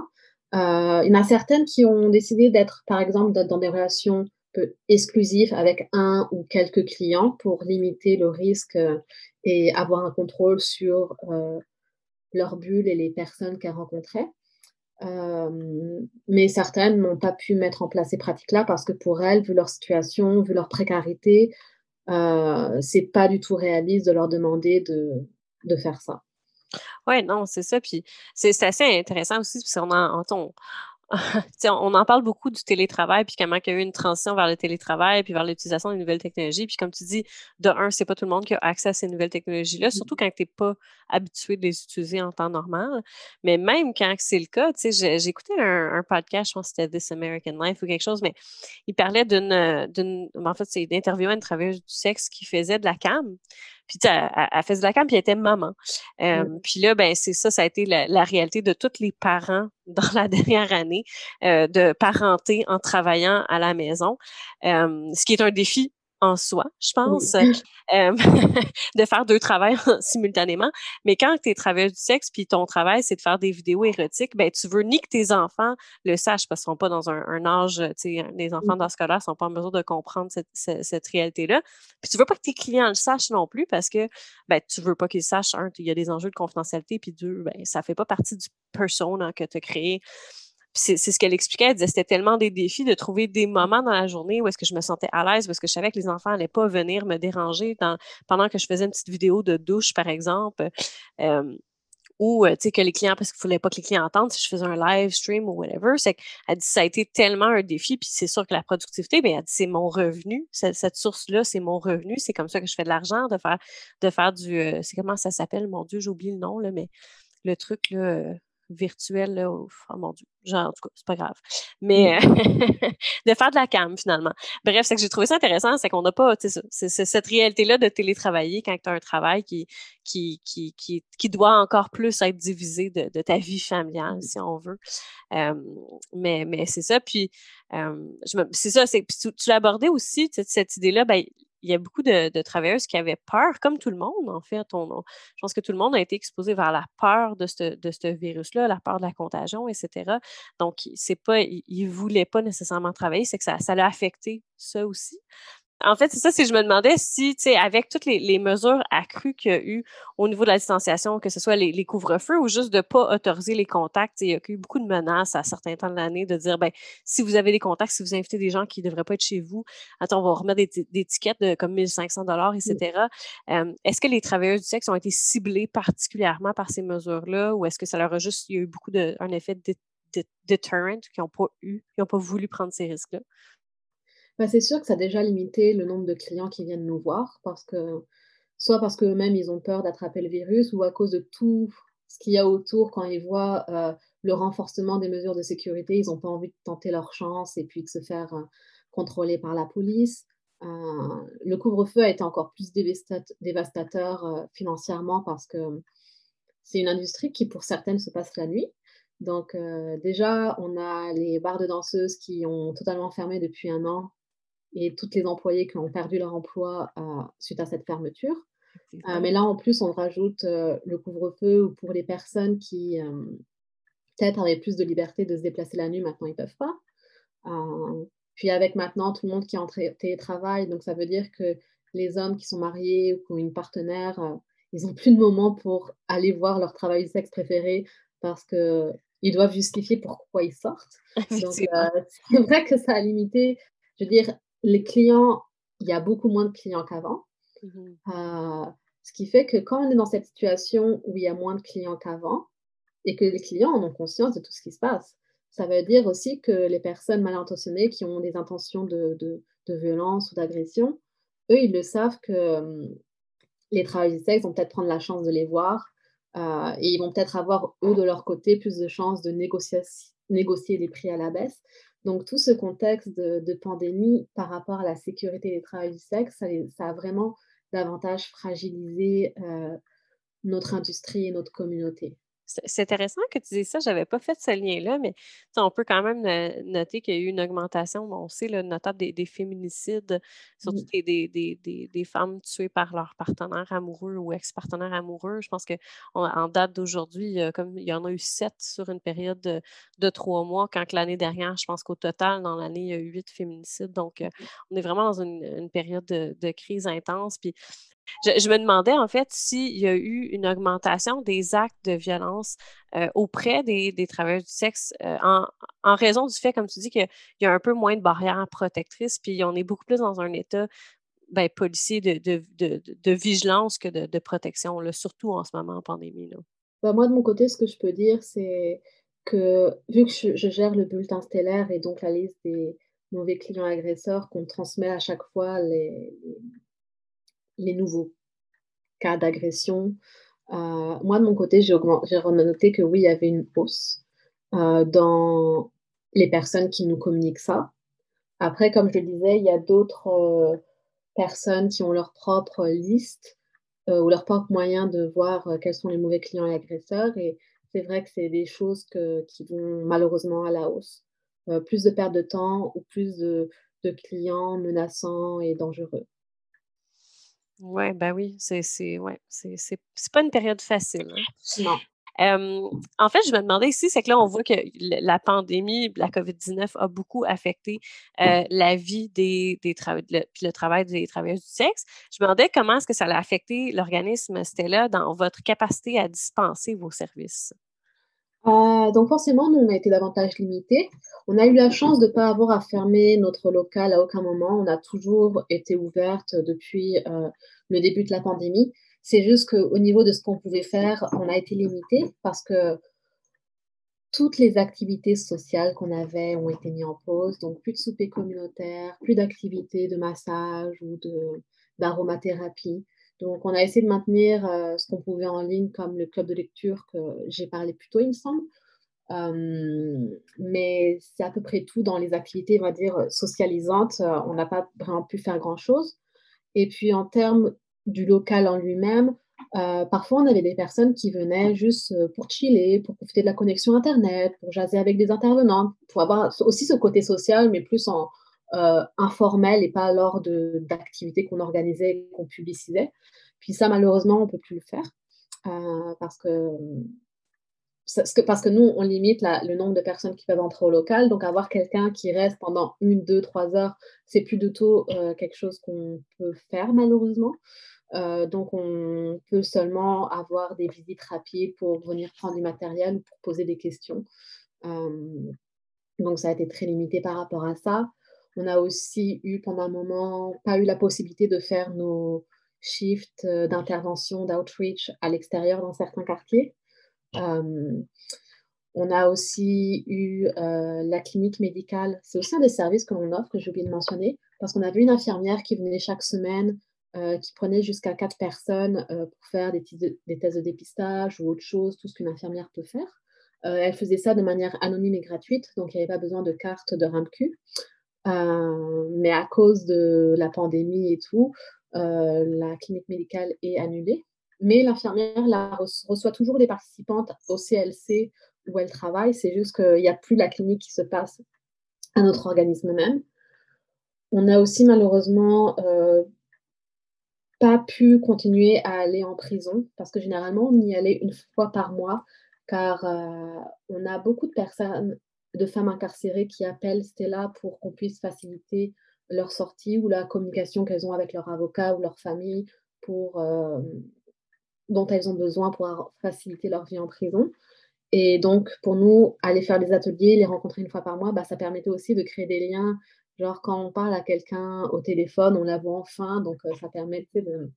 Euh, il y en a certaines qui ont décidé d'être, par exemple, dans des relations exclusives avec un ou quelques clients pour limiter le risque euh, et avoir un contrôle sur euh, leur bulle et les personnes qu'elles rencontraient. mais certaines n'ont pas pu mettre en place ces pratiques-là parce que pour elles, vu leur situation, vu leur précarité, euh, c'est pas du tout réaliste de leur demander de, de faire ça. Oui, non, c'est ça. Puis c'est assez intéressant aussi, parce qu'on en, on en parle beaucoup du télétravail, puis comment il y a eu une transition vers le télétravail, puis vers l'utilisation des nouvelles technologies. Puis comme tu dis, de un, c'est pas tout le monde qui a accès à ces nouvelles technologies-là, surtout quand tu n'es pas habitué de les utiliser en temps normal. Mais même quand c'est le cas, tu sais, j'ai écouté un, podcast, je pense que c'était This American Life ou quelque chose, mais il parlait d'une, d'une en fait, c'est d'interviewer une travailleuse du sexe qui faisait de la cam. Puis elle, elle, faisait de la cam, puis elle était maman. Euh, Puis là, ben c'est ça, ça a été la, la, réalité de tous les parents dans la dernière année euh, de parenter en travaillant à la maison, euh, ce qui est un défi en soi, je pense, euh, de faire deux travails simultanément. Mais quand tu es travailleuse du sexe, puis ton travail, c'est de faire des vidéos érotiques, ben tu veux ni que tes enfants le sachent parce qu'ils sont pas dans un, un âge, tu sais, les enfants dans ce cas-là sont pas en mesure de comprendre cette, cette, réalité-là. Puis tu veux pas que tes clients le sachent non plus parce que ben tu veux pas qu'ils sachent, un, il y a des enjeux de confidentialité, puis deux, ben ça fait pas partie du persona que tu as créé c'est ce qu'elle expliquait. Elle disait c'était tellement des défis de trouver des moments dans la journée où est-ce que je me sentais à l'aise, où que je savais que les enfants n'allaient pas venir me déranger pendant que je faisais une petite vidéo de douche, par exemple. ou tu sais que les clients parce qu'il ne fallait pas que les clients entendent si je faisais un live stream ou whatever c'est elle dit ça a été tellement un défi puis c'est sûr que la productivité ben dit c'est mon revenu cette, source là c'est mon revenu c'est comme ça que je fais de l'argent de faire de faire du euh, c'est comment ça s'appelle? Mon dieu j'oublie le nom mais le truc là virtuel, là, oh, mon Dieu, genre, en tout cas, c'est pas grave. Mais mmh. de faire de la cam, finalement. Bref, c'est que j'ai trouvé ça intéressant, c'est qu'on n'a pas, c'est cette réalité-là de télétravailler quand tu as un travail qui, qui, qui, qui, qui, doit encore plus être divisé de, de ta vie familiale, si on veut. mais mais c'est ça, puis c'est ça, c'est, tu, tu l'as abordé aussi, cette idée-là, ben, il y a beaucoup de, travailleuses qui avaient peur, comme tout le monde, en fait. Je pense que tout le monde a été exposé vers la peur de ce, de ce virus-là, la peur de la contagion, etc. Donc, c'est pas, ils ne voulaient pas nécessairement travailler, c'est que ça, ça l'a affecté ça aussi. En fait, c'est ça, si je me demandais si, tu sais, avec toutes les, mesures accrues qu'il y a eu au niveau de la distanciation, que ce soit les, couvre-feux ou juste de pas autoriser les contacts, il y a eu beaucoup de menaces à certains temps de l'année de dire, ben, si vous avez des contacts, si vous invitez des gens qui ne devraient pas être chez vous, attends, on va remettre des, étiquettes de comme 1500 dollars, etc. est-ce que les travailleurs du sexe ont été ciblés particulièrement par ces mesures-là ou est-ce que ça leur a juste, eu beaucoup de, un effet de, deterrent qui n'ont pas eu, qui n'ont pas voulu prendre ces risques-là? Bah, c'est sûr que ça a déjà limité le nombre de clients qui viennent nous voir parce que soit parce qu'eux-mêmes ils ont peur d'attraper le virus ou à cause de tout ce qu'il y a autour quand ils voient euh, le renforcement des mesures de sécurité, ils n'ont pas envie de tenter leur chance et puis de se faire euh, contrôler par la police. Euh, le couvre-feu a été encore plus dévastateur financièrement parce que c'est une industrie qui pour certaines se passe la nuit. Donc déjà, on a les bars de danseuses qui ont totalement fermé depuis un an et toutes les employés qui ont perdu leur emploi euh, suite à cette fermeture. Euh, mais là, en plus, on rajoute euh, le couvre-feu pour les personnes qui peut-être avaient plus de liberté de se déplacer la nuit, maintenant ils ne peuvent pas. puis avec maintenant tout le monde qui est en télétravail, donc ça veut dire que les hommes qui sont mariés ou qui ont une partenaire, ils n'ont plus de moment pour aller voir leur travail de sexe préféré parce qu'ils doivent justifier pourquoi ils sortent. Donc, c'est vrai que ça a limité, je veux dire, les clients, il y a beaucoup moins de clients qu'avant. Mmh euh, ce qui fait que quand on est dans cette situation où il y a moins de clients qu'avant et que les clients en ont conscience de tout ce qui se passe, ça veut dire aussi que les personnes mal intentionnées qui ont des intentions de, de, violence ou d'agression, eux, ils le savent que hum, les travailleurs du sexe vont peut-être prendre la chance de les voir euh, et ils vont peut-être avoir, eux, de leur côté, plus de chances de négocier, négocier les prix à la baisse. Donc tout ce contexte de, pandémie par rapport à la sécurité des travailleurs du sexe, ça, a vraiment davantage fragilisé euh, notre industrie et notre communauté. C'est intéressant que tu dises ça. Je n'avais pas fait ce lien-là, mais on peut quand même euh, noter qu'il y a eu une augmentation, on sait, le notable des, féminicides, surtout des, des, femmes tuées par leur partenaire amoureux ou ex-partenaire amoureux. Je pense qu'en date d'aujourd'hui, comme il y en a eu sept sur une période de, trois mois, quand l'année dernière, je pense qu'au total, dans l'année, il y a eu huit féminicides. Donc, mmh. on est vraiment dans une, période de, de, crise intense. Puis je, me demandais en fait s'il y a eu une augmentation des actes de violence euh, auprès des, travailleurs du sexe euh, en, en, raison du fait, comme tu dis, qu'il y a un peu moins de barrières protectrices, puis on est beaucoup plus dans un état ben, policier de, vigilance que de, protection, surtout en ce moment en pandémie. Là. Ben, moi, de mon côté, ce que je peux dire, c'est que, vu que je, gère le bulletin stellaire et donc la liste des mauvais clients agresseurs, qu'on transmet à chaque fois les, les nouveaux cas d'agression, euh, moi, de mon côté, j'ai noté que oui, il y avait une hausse euh, dans les personnes qui nous communiquent ça. Après, comme je le disais, il y a d'autres euh, personnes qui ont leur propre liste ou leur propre moyen de voir quels sont les mauvais clients et agresseurs. Et c'est vrai que c'est des choses qui vont malheureusement à la hausse. plus de perte de temps ou plus de clients menaçants et dangereux. Ouais, ben oui, c'est c'est ouais, c'est c'est pas une période facile, hein. Non. en fait, je me demandais ici, c'est que là, on voit que la pandémie, la COVID-19 a beaucoup affecté euh, la vie des, des le, puis le travail des travailleurs du sexe. Je me demandais comment est-ce que ça a affecté l'organisme Stella dans votre capacité à dispenser vos services? Euh, donc forcément, nous, on a été davantage limités. On a eu la chance de ne pas avoir à fermer notre local à aucun moment. On a toujours été ouverte depuis euh, le début de la pandémie. C'est juste qu'au niveau de ce qu'on pouvait faire, on a été limité parce que toutes les activités sociales qu'on avait ont été mises en pause. Donc plus de souper communautaire, plus d'activités de massage ou d'aromathérapie. Donc, on a essayé de maintenir euh, ce qu'on pouvait en ligne, comme le club de lecture que j'ai parlé plus tôt, il me semble. Euh, mais c'est à peu près tout dans les activités, on va dire, socialisantes. Euh, on n'a pas vraiment pu faire grand-chose. Et puis, en termes du local en lui-même, parfois, on avait des personnes qui venaient juste pour chiller, pour profiter de la connexion Internet, pour jaser avec des intervenants, pour avoir aussi ce côté social, mais plus en, euh, informel et pas lors d'activités qu'on organisait, qu'on publicisait. Puis ça, malheureusement, on ne peut plus le faire euh, parce, que, parce que nous, on limite le nombre de personnes qui peuvent entrer au local. Donc, avoir quelqu'un qui reste pendant une, deux, trois heures, c'est plus du tout euh, quelque chose qu'on peut faire, malheureusement. donc, on peut seulement avoir des visites rapides pour venir prendre du matériel ou pour poser des questions. donc, ça a été très limité par rapport à ça. On a aussi eu pendant un moment pas eu la possibilité de faire nos shifts euh, d'intervention, d'outreach à l'extérieur dans certains quartiers. Euh, on a aussi eu euh, la clinique médicale. C'est aussi un des services que l'on offre, que j'ai oublié de mentionner, parce qu'on avait une infirmière qui venait chaque semaine, qui prenait jusqu'à quatre personnes pour faire des, des, tests de dépistage ou autre chose, tout ce qu'une infirmière peut faire. elle faisait ça de manière anonyme et gratuite, donc il n'y avait pas besoin de carte de RAMQ. Euh, mais à cause de la pandémie et tout, euh, la clinique médicale est annulée. Mais l'infirmière reçoit toujours des participantes au CLC où elle travaille. C'est juste qu'il n'y a plus la clinique qui se passe à notre organisme même. On a aussi malheureusement euh, pas pu continuer à aller en prison parce que généralement on y allait une fois par mois car on a beaucoup de personnes de femmes incarcérées qui appellent Stella pour qu'on puisse faciliter leur sortie ou la communication qu'elles ont avec leur avocat ou leur famille pour, euh, dont elles ont besoin pour faciliter leur vie en prison. Et donc, pour nous, aller faire des ateliers, les rencontrer une fois par mois, bah, ça permettait aussi de créer des liens. Genre, quand on parle à quelqu'un au téléphone, on la voit enfin, donc euh, ça permettait de,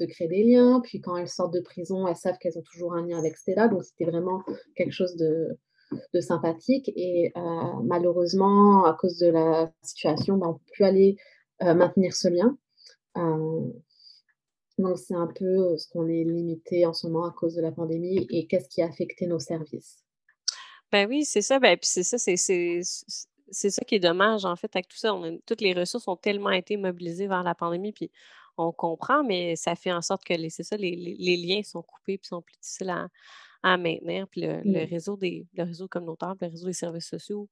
de, créer des liens. Puis quand elles sortent de prison, elles savent qu'elles ont toujours un lien avec Stella, donc c'était vraiment quelque chose de, de sympathique. Et euh, malheureusement, à cause de la situation, ben, on ne peut plus aller euh, maintenir ce lien. Euh, donc, c'est un peu ce qu'on est limité en ce moment à cause de la pandémie et qu'est-ce qui a affecté nos services. Ben oui, c'est ça. Ben, puis c'est ça, c'est, c'est, ça qui est dommage, en fait, avec tout ça. Toutes les ressources ont tellement été mobilisées vers la pandémie, puis on comprend, mais ça fait en sorte que les, ça, les, les, liens sont coupés puis sont plus difficiles à, à maintenir. Puis le, mmh. réseau des le réseau communautaire, le réseau des services sociaux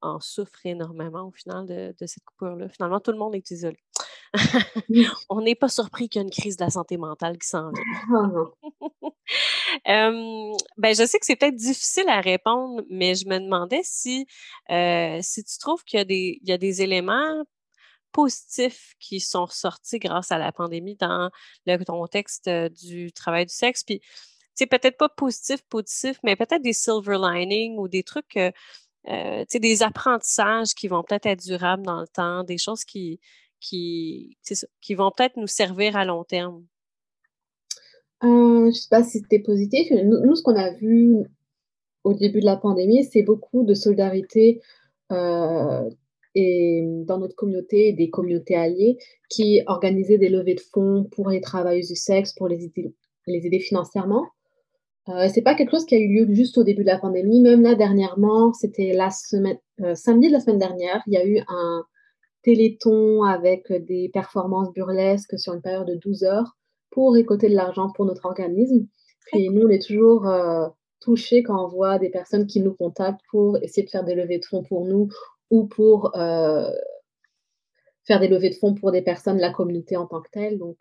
en souffre énormément au final de, cette coupure-là. Finalement, tout le monde est isolé. On n'est pas surpris qu'il y a une crise de la santé mentale qui s'en vient. Ah ben, je sais que c'est peut-être difficile à répondre, mais je me demandais si, euh, si tu trouves qu'il y, a des, il y a des éléments positifs qui sont ressortis grâce à la pandémie dans le contexte du travail du sexe. Puis, c'est peut-être pas positif, positif, mais peut-être des silver linings ou des trucs, euh, euh des apprentissages qui vont peut-être être durables dans le temps, des choses qui, qui, qui vont peut-être nous servir à long terme. Euh, je ne sais pas si c'était positif. Nous, ce qu'on a vu au début de la pandémie, c'est beaucoup de solidarité euh, et dans notre communauté, des communautés alliées qui organisaient des levées de fonds pour les travailleuses du sexe, pour les aider, les aider financièrement. Euh, c'est pas quelque chose qui a eu lieu juste au début de la pandémie. Même là, dernièrement, c'était la semaine, euh, samedi de la semaine dernière, il y a eu un téléthon avec des performances burlesques sur une période de 12 heures pour récolter de l'argent pour notre organisme. Et nous, on est toujours euh, touchés quand on voit des personnes qui nous contactent pour essayer de faire des levées de fonds pour nous ou pour euh, faire des levées de fonds pour des personnes la communauté en tant que telle. Donc,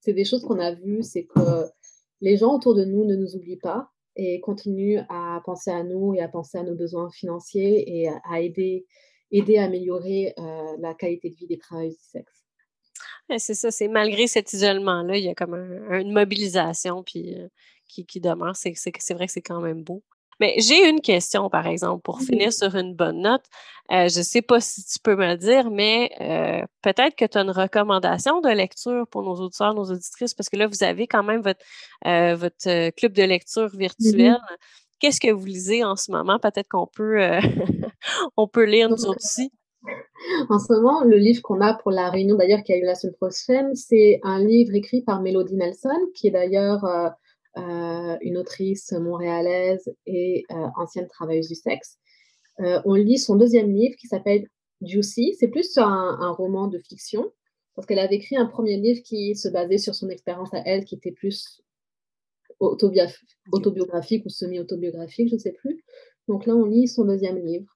c'est des choses qu'on a vues, c'est que les gens autour de nous ne nous oublient pas et continuent à penser à nous et à penser à nos besoins financiers et à aider, aider à améliorer euh, la qualité de vie des travailleurs du sexe. c'est ça, c'est malgré cet isolement-là, il y a comme une mobilisation puis, qui, qui demeure. C'est vrai que c'est quand même beau. Mais j'ai une question, par exemple, pour finir sur une bonne note. Euh, je ne sais pas si tu peux me le dire, mais euh, peut-être que tu as une recommandation de lecture pour nos auditeurs, nos auditrices, parce que là, vous avez quand même votre, euh, votre club de lecture mmh virtuel. Qu'est-ce que vous lisez en ce moment? Peut-être qu'on peut, on peut lire nous aussi. En ce moment, le livre qu'on a pour la réunion d'ailleurs qui a eu la semaine prochaine, c'est un livre écrit par Mélodie Nelson, qui est d'ailleurs une autrice montréalaise et euh, ancienne travailleuse du sexe. Euh, on lit son deuxième livre qui s'appelle Juicy. C'est plus un, un, roman de fiction parce qu'elle avait écrit un premier livre qui se basait sur son expérience à elle, qui était plus autobiographique ou semi-autobiographique, je ne sais plus. Donc là, on lit son deuxième livre.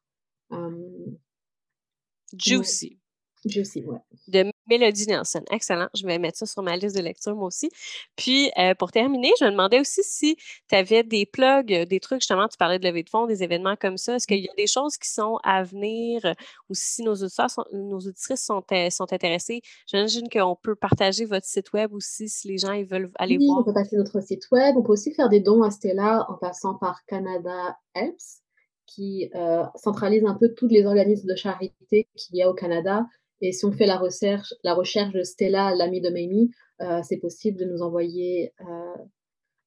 Juicy. Juicy, ouais. De Mélodie Nelson. Excellent. Je vais mettre ça sur ma liste de lecture, moi aussi. Puis, euh, pour terminer, je me demandais aussi si tu avais des plugs, euh, des trucs, justement, tu parlais de levée de fonds, des événements comme ça. Est-ce qu'il y a des choses qui sont à venir ou si nos auditeurs, nos auditrices sont, euh, sont intéressés? J'imagine qu'on peut partager votre site web aussi si les gens ils veulent aller oui, voir. on peut passer notre site web. On peut aussi faire des dons à Stella en passant par Canada Helps qui centralise un peu tous les organismes de charité qu'il y a au Canada et si on fait la recherche, la recherche de Stella, l'amie de Mamie, euh, c'est possible de nous envoyer euh,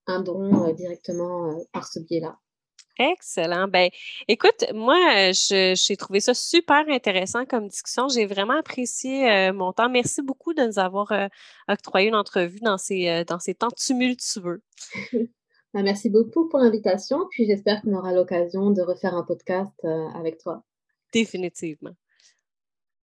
un don euh, directement par ce biais-là. Excellent. Ben, écoute, moi, j'ai trouvé ça super intéressant comme discussion. J'ai vraiment apprécié mon temps. Merci beaucoup de nous avoir octroyé une entrevue dans ces, dans ces temps tumultueux. Ben, merci beaucoup pour l'invitation. Puis j'espère qu'on aura l'occasion de refaire un podcast avec toi. Définitivement.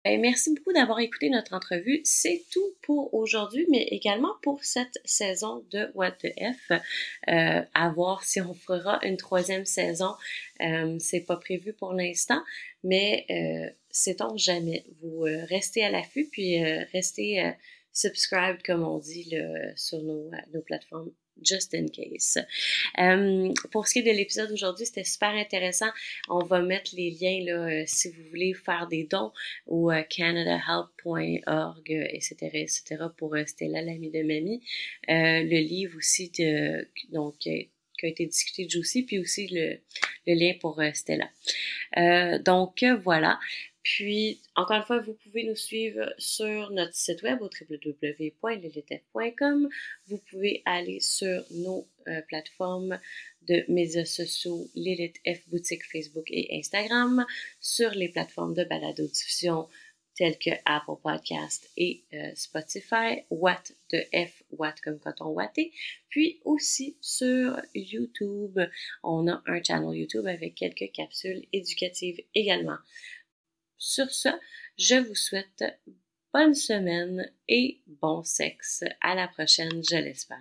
Ben, merci beaucoup d'avoir écouté notre entrevue. C'est tout pour aujourd'hui, mais également pour cette saison de What the F. Euh, à voir si on fera une troisième saison. Euh, c'est pas prévu pour l'instant, mais euh, sait-on jamais. Vous euh, restez à l'affût, puis euh, restez subscribed, comme on dit, là, sur nos, nos plateformes just in case. Euh, pour ce qui est de l'épisode d'aujourd'hui, c'était super intéressant. On va mettre les liens là, euh, si vous voulez faire des dons au euh, canadahelp.org, etc., etc. pour Stella, l'amie de mamie. le livre aussi de, donc, qui a été discuté de Juicy, puis aussi le, le lien pour Stella. donc voilà. Puis, encore une fois, vous pouvez nous suivre sur notre site web au www.lilitef.com. Vous pouvez aller sur nos euh, plateformes de médias sociaux Lilith F Boutique Facebook et Instagram, sur les plateformes de balado-diffusion telles que Apple Podcast et euh, Spotify, Watt de F, Watt comme coton watté, puis aussi sur YouTube. On a un channel YouTube avec quelques capsules éducatives également. Sur ce, je vous souhaite bonne semaine et bon sexe. À la prochaine, je l'espère.